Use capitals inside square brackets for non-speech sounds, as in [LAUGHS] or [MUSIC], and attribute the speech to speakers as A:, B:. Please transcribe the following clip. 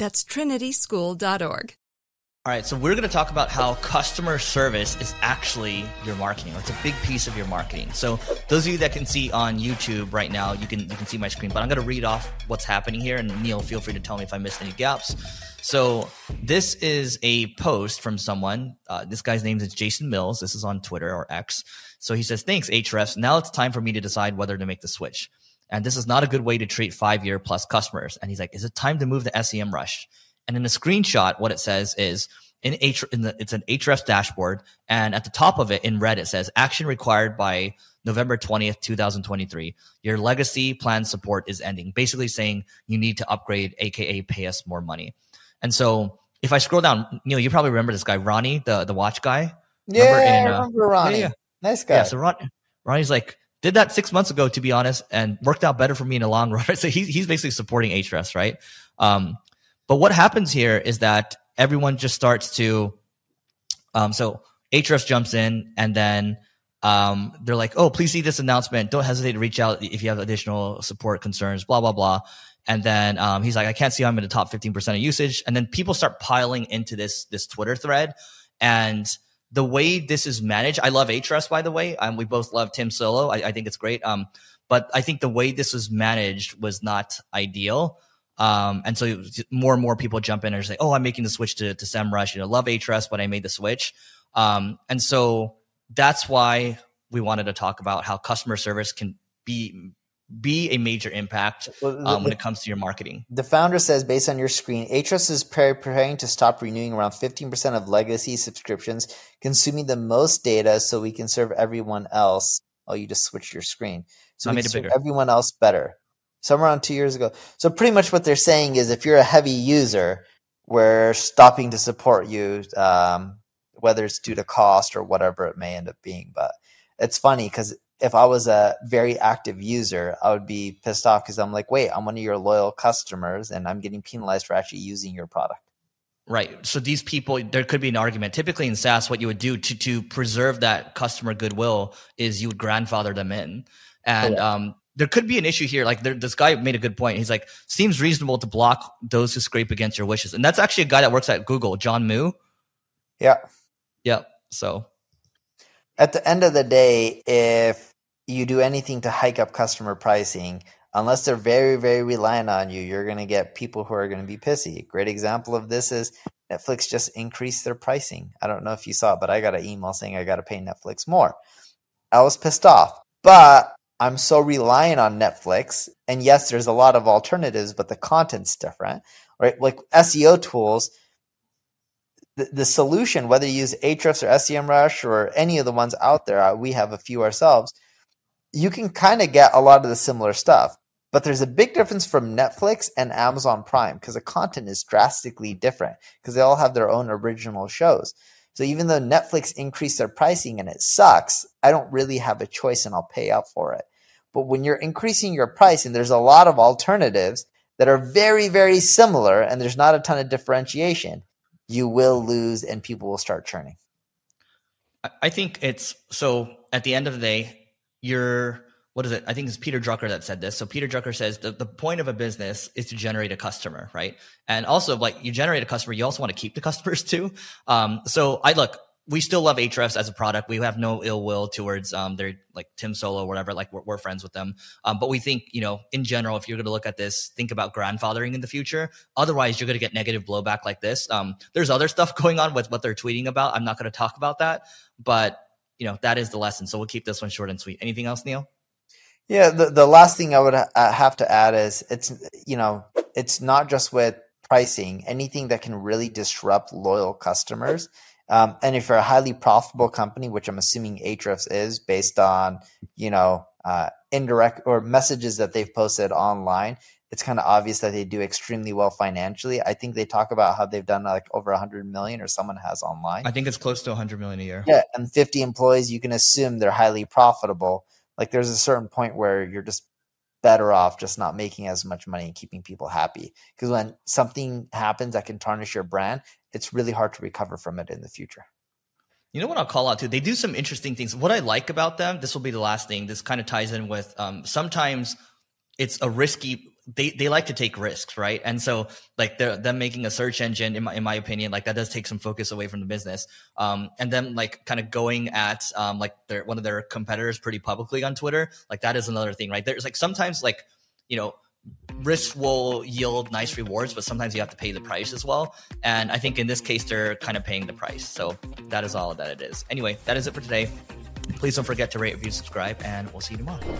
A: That's trinityschool.org.
B: All right, so we're going to talk about how customer service is actually your marketing. It's a big piece of your marketing. So those of you that can see on YouTube right now, you can you can see my screen, but I'm going to read off what's happening here, and Neil, feel free to tell me if I missed any gaps. So this is a post from someone. Uh, this guy's name is Jason Mills. This is on Twitter or X. So he says, "Thanks, Ahrefs. Now it's time for me to decide whether to make the switch." And this is not a good way to treat five year plus customers. And he's like, "Is it time to move to SEMrush?" And in the screenshot, what it says is in H in the it's an Ahrefs dashboard, and at the top of it in red it says action required by November 20th, 2023. Your legacy plan support is ending. Basically saying you need to upgrade, aka pay us more money. And so if I scroll down, Neil, you probably remember this guy, Ronnie, the the watch guy.
C: Yeah, remember, in, uh, I remember Ronnie. Yeah, yeah. Nice guy.
B: Yeah, so Ron, Ronnie's like, did that six months ago, to be honest, and worked out better for me in the long [LAUGHS] run. So he's he's basically supporting Ahrefs, right? Um, but what happens here is that everyone just starts to, um, so Ahrefs jumps in and then um, they're like, oh, please see this announcement. Don't hesitate to reach out if you have additional support concerns, blah, blah, blah. And then um, he's like, I can't see I'm in the top 15% of usage. And then people start piling into this, this Twitter thread. And the way this is managed, I love Ahrefs, by the way. Um, we both love Tim Soulo. I, I think it's great. Um, but I think the way this was managed was not ideal. Um, and so more and more people jump in and say, "Oh, I'm making the switch to to SEMrush. You know, love Ahrefs, but I made the switch." Um, and so that's why we wanted to talk about how customer service can be be a major impact um, when it comes to your marketing.
C: The founder says, based on your screen, Ahrefs is preparing to stop renewing around 15% of legacy subscriptions, consuming the most data so we can serve everyone else. Oh, you just switched your screen. So
B: I
C: we
B: made
C: can
B: it
C: serve
B: bigger.
C: everyone else better somewhere around two years ago. So pretty much what they're saying is if you're a heavy user, we're stopping to support you, um, whether it's due to cost or whatever it may end up being. But it's funny because if I was a very active user, I would be pissed off because I'm like, wait, I'm one of your loyal customers and I'm getting penalized for actually using your product.
B: Right. So these people, there could be an argument. Typically in SaaS, what you would do to to preserve that customer goodwill is you would grandfather them in, and um, there could be an issue here. Like there, this guy made a good point. He's like, seems reasonable to block those who scrape against your wishes, and that's actually a guy that works at Google, John Mu.
C: Yeah.
B: Yep. So
C: at the end of the day, if you do anything to hike up customer pricing, unless they're very, very reliant on you, you're going to get people who are going to be pissy. Great example of this is Netflix just increased their pricing. I don't know if you saw it, but I got an email saying I got to pay Netflix more. I was pissed off, but I'm so reliant on Netflix. And yes, there's a lot of alternatives, but the content's different, right? Like SEO tools, the, the solution, whether you use Ahrefs or SEMrush or any of the ones out there, uh, we have a few ourselves, you can kind of get a lot of the similar stuff. But there's a big difference from Netflix and Amazon Prime because the content is drastically different because they all have their own original shows. So even though Netflix increased their pricing and it sucks, I don't really have a choice and I'll pay up for it. But when you're increasing your price and there's a lot of alternatives that are very, very similar and there's not a ton of differentiation, you will lose and people will start churning.
B: I think it's so at the end of the day, you're what is it? I think it's Peter Drucker that said this. So Peter Drucker says the, the point of a business is to generate a customer, right? And also like you generate a customer, you also want to keep the [LAUGHS] customers too. Um, so I look, we still love Ahrefs as a product. We have no ill will towards um, their like Tim Soulo or whatever. Like we're, we're friends with them. Um, but we think you know in general, if you're going to look at this, think about grandfathering in the future. Otherwise, you're going to get negative blowback like this. Um, there's other stuff [LAUGHS] going on with what they're tweeting about. I'm not going to talk about that, but you know that is the lesson. So we'll keep this one short and sweet. Anything else, Neil?
C: Yeah, the, the last thing I would uh, have to add is it's you know it's not just with pricing. Anything that can really disrupt loyal customers um, and if you're a highly profitable company, which I'm assuming Ahrefs is based on, you know, uh, indirect or messages that they've posted online, it's kind of obvious that they do extremely well financially. I think they talk about how they've done like over 100 million or someone has online.
B: I think it's close to 100 million a year.
C: Yeah, and 50 employees, you can assume they're highly profitable. Like there's a certain point where you're just better off just not making as much money and keeping people happy. Because when something happens that can tarnish your brand, it's really hard to recover from it in the future.
B: You know what I'll call out too? They do some interesting things. What I like about them, this will be the last thing. This kind of ties in with um, sometimes it's a risky. They they like to take risks, right? And so like they're them making a search engine, in my in my opinion, like that does take some focus away from the business. Um, and then like kind of going at um like their one of their competitors pretty publicly on Twitter, like that is another thing, right? There's like sometimes like you know risk will yield nice rewards, but sometimes you have to pay the price as well. And I think in this case, they're kind of paying the price. So that is all that it is. Anyway, that is it for today. Please don't forget to rate, review, subscribe, and we'll see you tomorrow.